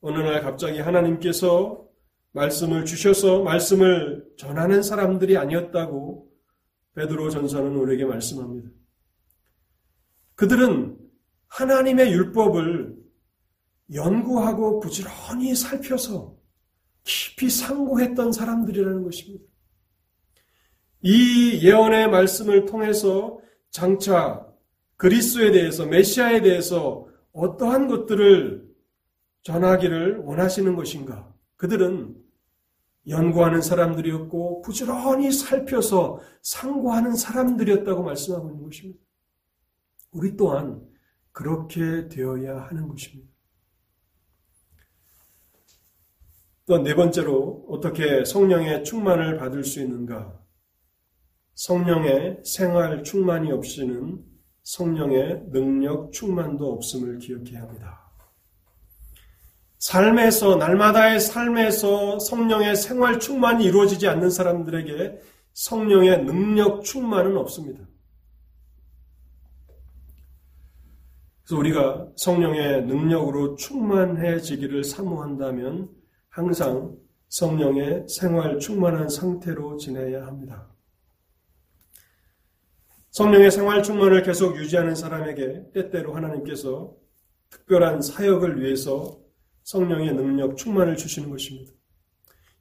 S1: 어느 날 갑자기 하나님께서 말씀을 주셔서 말씀을 전하는 사람들이 아니었다고 베드로 전서는 우리에게 말씀합니다. 그들은 하나님의 율법을 연구하고 부지런히 살펴서 깊이 상고했던 사람들이라는 것입니다. 이 예언의 말씀을 통해서 장차 그리스도에 대해서 메시아에 대해서 어떠한 것들을 전하기를 원하시는 것인가? 그들은 연구하는 사람들이었고 부지런히 살펴서 상고하는 사람들이었다고 말씀하고 있는 것입니다. 우리 또한 그렇게 되어야 하는 것입니다. 또 네 번째로 어떻게 성령의 충만을 받을 수 있는가? 성령의 생활 충만이 없이는 성령의 능력 충만도 없음을 기억해야 합니다. 삶에서, 날마다의 삶에서 성령의 생활 충만이 이루어지지 않는 사람들에게 성령의 능력 충만은 없습니다. 그래서 우리가 성령의 능력으로 충만해지기를 사모한다면 항상 성령의 생활 충만한 상태로 지내야 합니다. 성령의 생활 충만을 계속 유지하는 사람에게 때때로 하나님께서 특별한 사역을 위해서 성령의 능력 충만을 주시는 것입니다.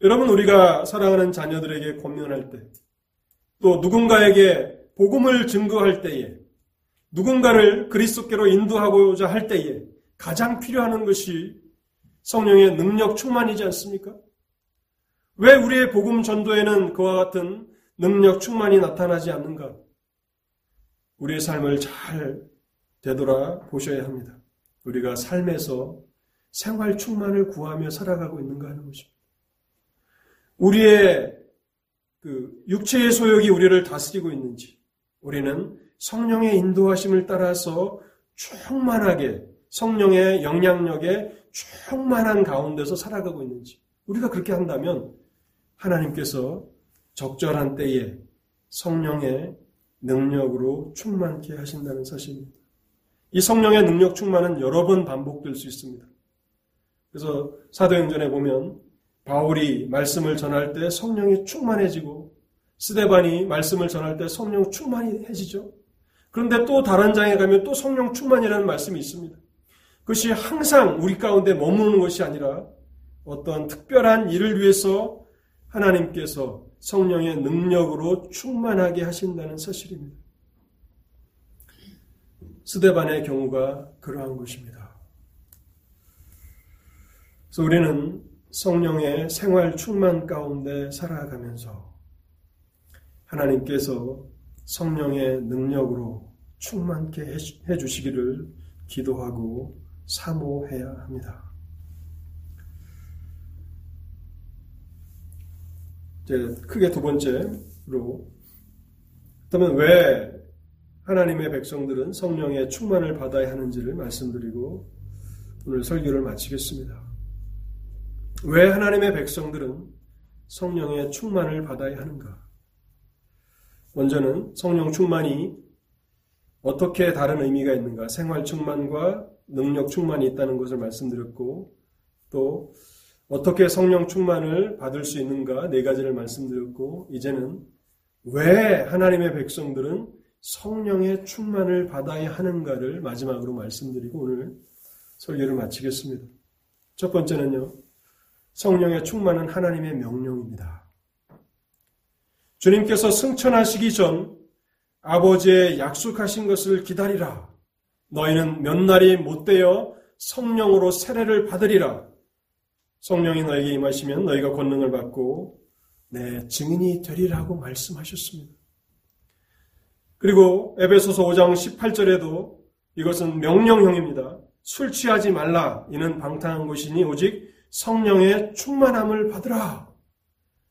S1: 여러분 우리가 사랑하는 자녀들에게 권면할 때, 또 누군가에게 복음을 증거할 때에, 누군가를 그리스도께로 인도하고자 할 때에 가장 필요한 것이 성령의 능력 충만이지 않습니까? 왜 우리의 복음 전도에는 그와 같은 능력 충만이 나타나지 않는가? 우리의 삶을 잘 되돌아 보셔야 합니다. 우리가 삶에서 생활 충만을 구하며 살아가고 있는가 하는 것입니다. 우리의 그 육체의 소욕이 우리를 다스리고 있는지, 우리는 성령의 인도하심을 따라서 충만하게 성령의 영향력에 충만한 가운데서 살아가고 있는지, 우리가 그렇게 한다면 하나님께서 적절한 때에 성령의 능력으로 충만케 하신다는 사실입니다. 이 성령의 능력 충만은 여러 번 반복될 수 있습니다. 그래서 사도행전에 보면 바울이 말씀을 전할 때 성령이 충만해지고 스데반이 말씀을 전할 때 성령 충만해지죠. 그런데 또 다른 장에 가면 또 성령 충만이라는 말씀이 있습니다. 그것이 항상 우리 가운데 머무는 것이 아니라 어떤 특별한 일을 위해서 하나님께서 성령의 능력으로 충만하게 하신다는 사실입니다. 스데반의 경우가 그러한 것입니다. 그래서 우리는 성령의 생활 충만 가운데 살아가면서 하나님께서 성령의 능력으로 충만케 해주시기를 기도하고 사모해야 합니다. 이제 크게 두 번째로 그러면 왜 하나님의 백성들은 성령의 충만을 받아야 하는지를 말씀드리고 오늘 설교를 마치겠습니다. 왜 하나님의 백성들은 성령의 충만을 받아야 하는가? 먼저는 성령 충만이 어떻게 다른 의미가 있는가? 생활 충만과 능력 충만이 있다는 것을 말씀드렸고, 또 어떻게 성령 충만을 받을 수 있는가? 네 가지를 말씀드렸고, 이제는 왜 하나님의 백성들은 성령의 충만을 받아야 하는가를 마지막으로 말씀드리고 오늘 설교를 마치겠습니다. 첫 번째는요, 성령의 충만은 하나님의 명령입니다. 주님께서 승천하시기 전 아버지의 약속하신 것을 기다리라. 너희는 몇 날이 못되어 성령으로 세례를 받으리라. 성령이 너에게 임하시면 너희가 권능을 받고 내 증인이 되리라고 말씀하셨습니다. 그리고 에베소서 5장 18절에도 이것은 명령형입니다. 술 취하지 말라. 이는 방탕한 것이니 오직 성령의 충만함을 받으라.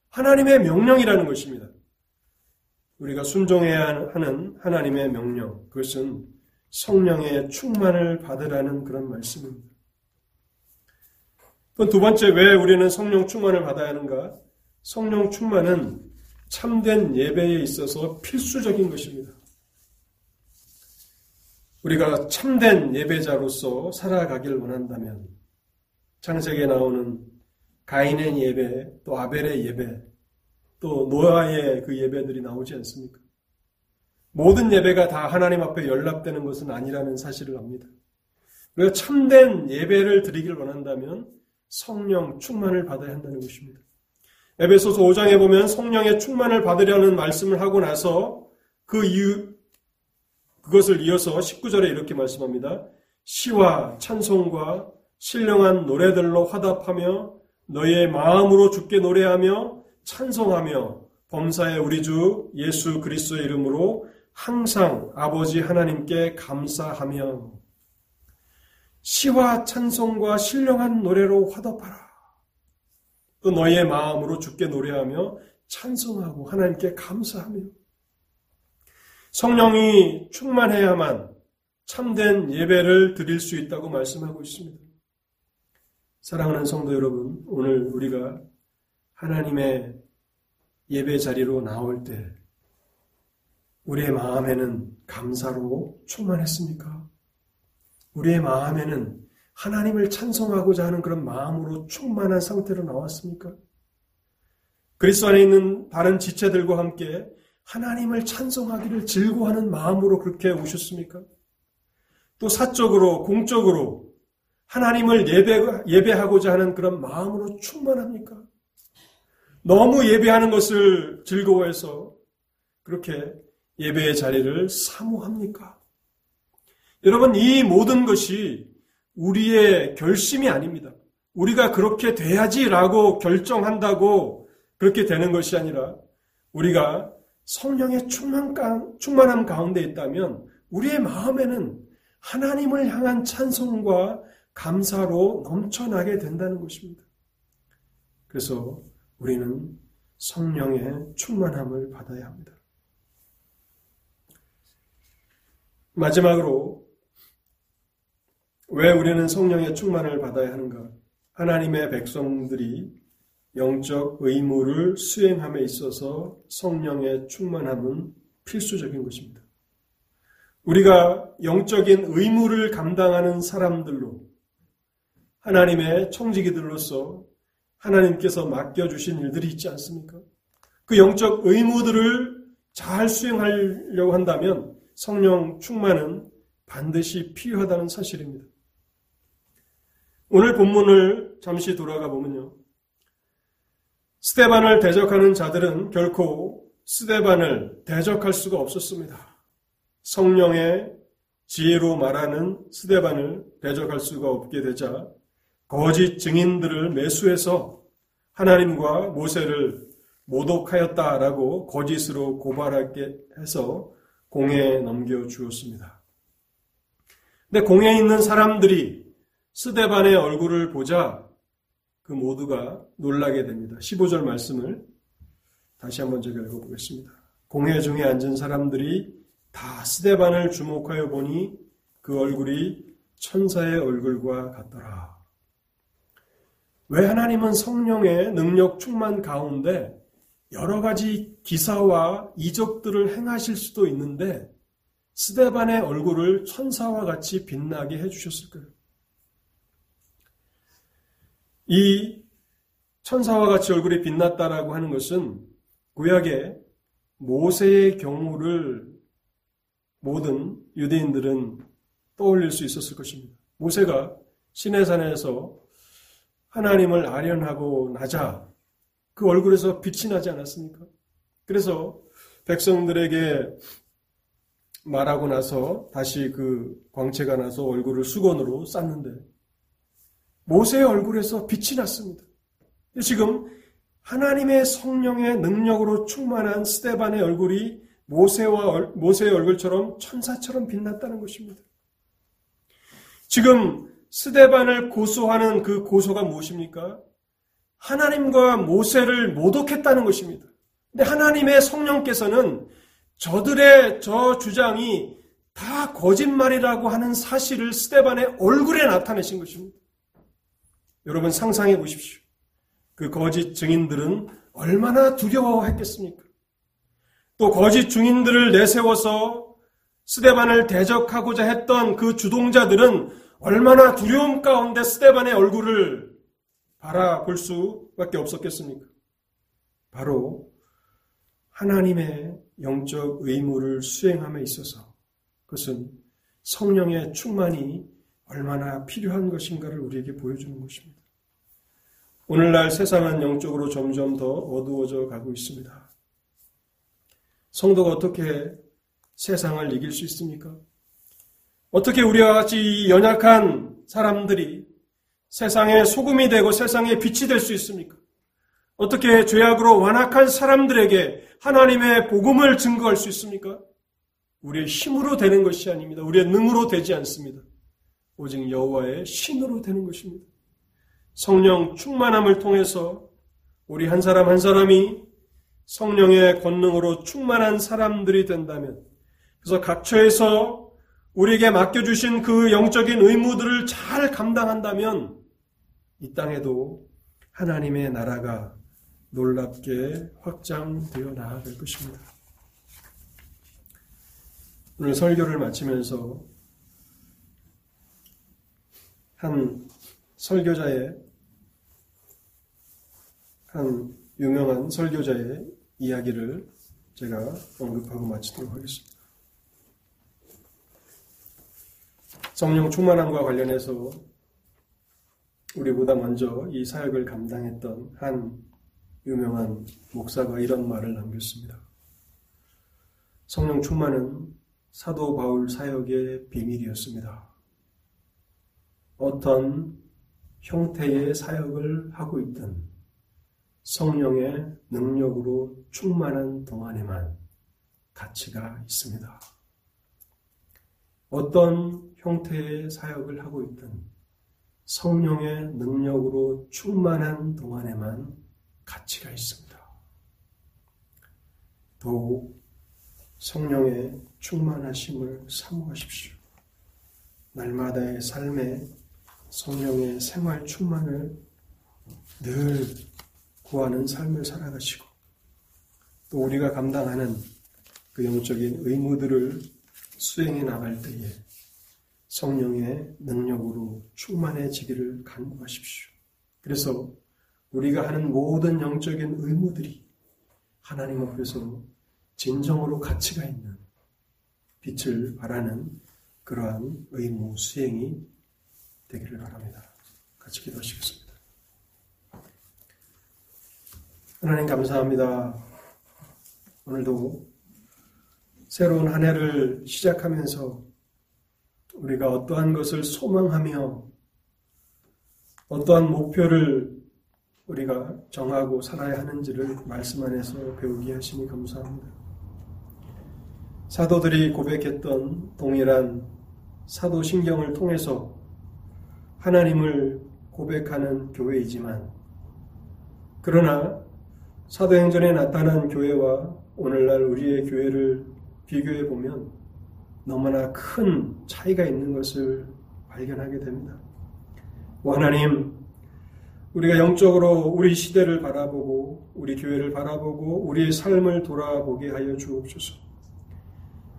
S1: 하나님의 명령이라는 것입니다. 우리가 순종해야 하는 하나님의 명령, 그것은 성령의 충만을 받으라는 그런 말씀입니다. 또 두 번째, 왜 우리는 성령 충만을 받아야 하는가? 성령 충만은 참된 예배에 있어서 필수적인 것입니다. 우리가 참된 예배자로서 살아가길 원한다면 창세기에 나오는 가인의 예배, 또 아벨의 예배, 또 노아의 그 예배들이 나오지 않습니까? 모든 예배가 다 하나님 앞에 연락되는 것은 아니라는 사실을 압니다. 우리가 참된 예배를 드리길 원한다면 성령 충만을 받아야 한다는 것입니다. 에베소서 5장에 보면 성령의 충만을 받으려는 말씀을 하고 나서 그 이유 그것을 이어서 19절에 이렇게 말씀합니다. 시와 찬송과 신령한 노래들로 화답하며 너희의 마음으로 죽게 노래하며 찬송하며 범사의 우리 주 예수 그리스도의 이름으로 항상 아버지 하나님께 감사하며 시와 찬송과 신령한 노래로 화답하라. 또 너희의 마음으로 죽게 노래하며 찬송하고 하나님께 감사하며 성령이 충만해야만 참된 예배를 드릴 수 있다고 말씀하고 있습니다. 사랑하는 성도 여러분, 오늘 우리가 하나님의 예배 자리로 나올 때 우리의 마음에는 감사로 충만했습니까? 우리의 마음에는 하나님을 찬송하고자 하는 그런 마음으로 충만한 상태로 나왔습니까? 그리스도 안에 있는 다른 지체들과 함께 하나님을 찬송하기를 즐거워하는 마음으로 그렇게 오셨습니까? 또 사적으로, 공적으로 하나님을 예배, 예배하고자 하는 그런 마음으로 충만합니까? 너무 예배하는 것을 즐거워해서 그렇게 예배의 자리를 사모합니까? 여러분, 이 모든 것이 우리의 결심이 아닙니다. 우리가 그렇게 돼야지라고 결정한다고 그렇게 되는 것이 아니라 우리가 성령의 충만함 가운데 있다면 우리의 마음에는 하나님을 향한 찬송과 감사로 넘쳐나게 된다는 것입니다. 그래서 우리는 성령의 충만함을 받아야 합니다. 마지막으로 왜 우리는 성령의 충만을 받아야 하는가? 하나님의 백성들이 영적 의무를 수행함에 있어서 성령의 충만함은 필수적인 것입니다. 우리가 영적인 의무를 감당하는 사람들로 하나님의 청지기들로서 하나님께서 맡겨주신 일들이 있지 않습니까? 그 영적 의무들을 잘 수행하려고 한다면 성령 충만은 반드시 필요하다는 사실입니다. 오늘 본문을 잠시 돌아가 보면요. 스테반을 대적하는 자들은 결코 스테반을 대적할 수가 없었습니다. 성령의 지혜로 말하는 스테반을 대적할 수가 없게 되자 거짓 증인들을 매수해서 하나님과 모세를 모독하였다라고 거짓으로 고발하게 해서 공회에 넘겨 주었습니다. 근데 공회에 있는 사람들이 스데반의 얼굴을 보자 그 모두가 놀라게 됩니다. 15절 말씀을 다시 한번 제가 읽어보겠습니다. 공회 중에 앉은 사람들이 다 스데반을 주목하여 보니 그 얼굴이 천사의 얼굴과 같더라. 왜 하나님은 성령의 능력 충만 가운데 여러 가지 기사와 이적들을 행하실 수도 있는데 스데반의 얼굴을 천사와 같이 빛나게 해주셨을까요? 이 천사와 같이 얼굴이 빛났다라고 하는 것은 구약의 모세의 경우를 모든 유대인들은 떠올릴 수 있었을 것입니다. 모세가 시내산에서 하나님을 아련하고 나자 그 얼굴에서 빛이 나지 않았습니까? 그래서 백성들에게 말하고 나서 다시 그 광채가 나서 얼굴을 수건으로 쌌는데 모세의 얼굴에서 빛이 났습니다. 지금 하나님의 성령의 능력으로 충만한 스테반의 얼굴이 모세와 모세의 얼굴처럼 천사처럼 빛났다는 것입니다. 지금 스데반을 고소하는 그 고소가 무엇입니까? 하나님과 모세를 모독했다는 것입니다. 근데 하나님의 성령께서는 저들의 저 주장이 다 거짓말이라고 하는 사실을 스데반의 얼굴에 나타내신 것입니다. 여러분 상상해 보십시오. 그 거짓 증인들은 얼마나 두려워했겠습니까? 또 거짓 중인들을 내세워서 스데반을 대적하고자 했던 그 주동자들은 얼마나 두려움 가운데 스데반의 얼굴을 바라볼 수밖에 없었겠습니까? 바로 하나님의 영적 의무를 수행함에 있어서 그것은 성령의 충만이 얼마나 필요한 것인가를 우리에게 보여주는 것입니다. 오늘날 세상은 영적으로 점점 더 어두워져 가고 있습니다. 성도가 어떻게 세상을 이길 수 있습니까? 어떻게 우리와 같이 연약한 사람들이 세상의 소금이 되고 세상의 빛이 될 수 있습니까? 어떻게 죄악으로 완악한 사람들에게 하나님의 복음을 증거할 수 있습니까? 우리의 힘으로 되는 것이 아닙니다. 우리의 능으로 되지 않습니다. 오직 여호와의 신으로 되는 것입니다. 성령 충만함을 통해서 우리 한 사람 한 사람이 성령의 권능으로 충만한 사람들이 된다면 그래서 각처에서 우리에게 맡겨주신 그 영적인 의무들을 잘 감당한다면 이 땅에도 하나님의 나라가 놀랍게 확장되어 나아갈 것입니다. 오늘 설교를 마치면서 한 설교자의 한 유명한 설교자의 이야기를 제가 언급하고 마치도록 하겠습니다. 성령 충만함과 관련해서 우리보다 먼저 이 사역을 감당했던 한 유명한 목사가 이런 말을 남겼습니다. 성령 충만은 사도 바울 사역의 비밀이었습니다. 어떤 형태의 사역을 하고 있든 성령의 능력으로 충만한 동안에만 가치가 있습니다. 어떤 형태의 사역을 하고 있든 성령의 능력으로 충만한 동안에만 가치가 있습니다. 더욱 성령의 충만하심을 사모하십시오. 날마다의 삶에 성령의 생활 충만을 늘 구하는 삶을 살아가시고 또 우리가 감당하는 그 영적인 의무들을 수행해 나갈 때에 성령의 능력으로 충만해지기를 간구하십시오. 그래서 우리가 하는 모든 영적인 의무들이 하나님 앞에서 진정으로 가치가 있는 빛을 발하는 그러한 의무 수행이 되기를 바랍니다. 같이 기도하시겠습니다. 하나님 감사합니다. 오늘도 새로운 한 해를 시작하면서 우리가 어떠한 것을 소망하며 어떠한 목표를 우리가 정하고 살아야 하는지를 말씀 안에서 배우게 하시니 감사합니다. 사도들이 고백했던 동일한 사도신경을 통해서 하나님을 고백하는 교회이지만 그러나 사도행전에 나타난 교회와 오늘날 우리의 교회를 비교해 보면 너무나 큰 차이가 있는 것을 발견하게 됩니다. 하나님, 우리가 영적으로 우리 시대를 바라보고 우리 교회를 바라보고 우리의 삶을 돌아보게 하여 주옵소서.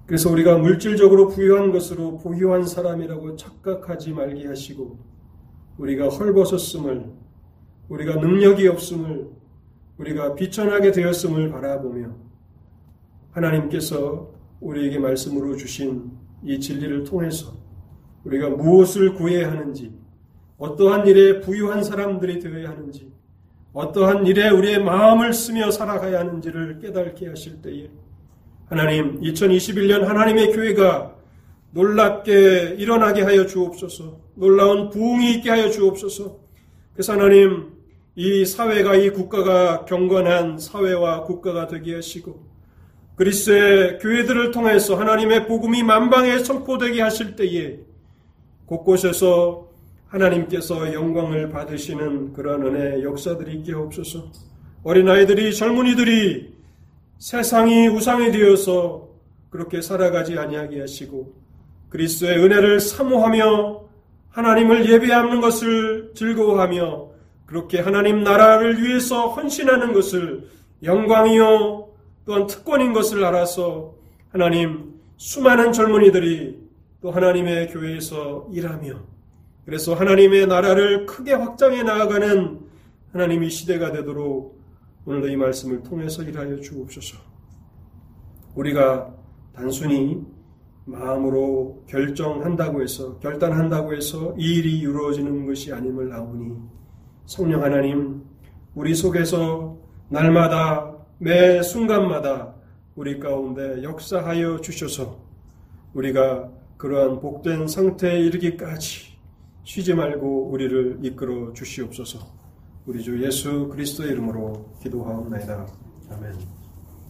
S1: 그래서 우리가 물질적으로 부유한 것으로 부유한 사람이라고 착각하지 말게 하시고 우리가 헐벗었음을 우리가 능력이 없음을 우리가 비천하게 되었음을 바라보며 하나님께서 우리에게 말씀으로 주신 이 진리를 통해서 우리가 무엇을 구해야 하는지 어떠한 일에 부유한 사람들이 되어야 하는지, 어떠한 일에 우리의 마음을 쓰며 살아가야 하는지를 깨닫게 하실 때에 하나님, 2021년 하나님의 교회가 놀랍게 일어나게 하여 주옵소서, 놀라운 부흥이 있게 하여 주옵소서. 그래서 하나님, 이 사회가, 이 국가가 경건한 사회와 국가가 되게 하시고, 그리스의 교회들을 통해서 하나님의 복음이 만방에 선포되게 하실 때에 곳곳에서 하나님께서 영광을 받으시는 그런 은혜 역사들이 있게 없어서. 어린아이들이 젊은이들이 세상이 우상이 되어서 그렇게 살아가지 아니하게 하시고 그리스도의 은혜를 사모하며 하나님을 예배하는 것을 즐거워하며 그렇게 하나님 나라를 위해서 헌신하는 것을 영광이요 또한 특권인 것을 알아서 하나님 수많은 젊은이들이 또 하나님의 교회에서 일하며 그래서 하나님의 나라를 크게 확장해 나아가는 하나님이 시대가 되도록 오늘도 이 말씀을 통해서 일하여 주옵소서. 우리가 단순히 마음으로 결정한다고 해서 결단한다고 해서 이 일이 이루어지는 것이 아님을 나오니 성령 하나님 우리 속에서 날마다 매 순간마다 우리 가운데 역사하여 주셔서 우리가 그러한 복된 상태에 이르기까지 쉬지 말고 우리를 이끌어 주시옵소서. 우리 주 예수 그리스도의 이름으로 기도하옵나이다. 아멘.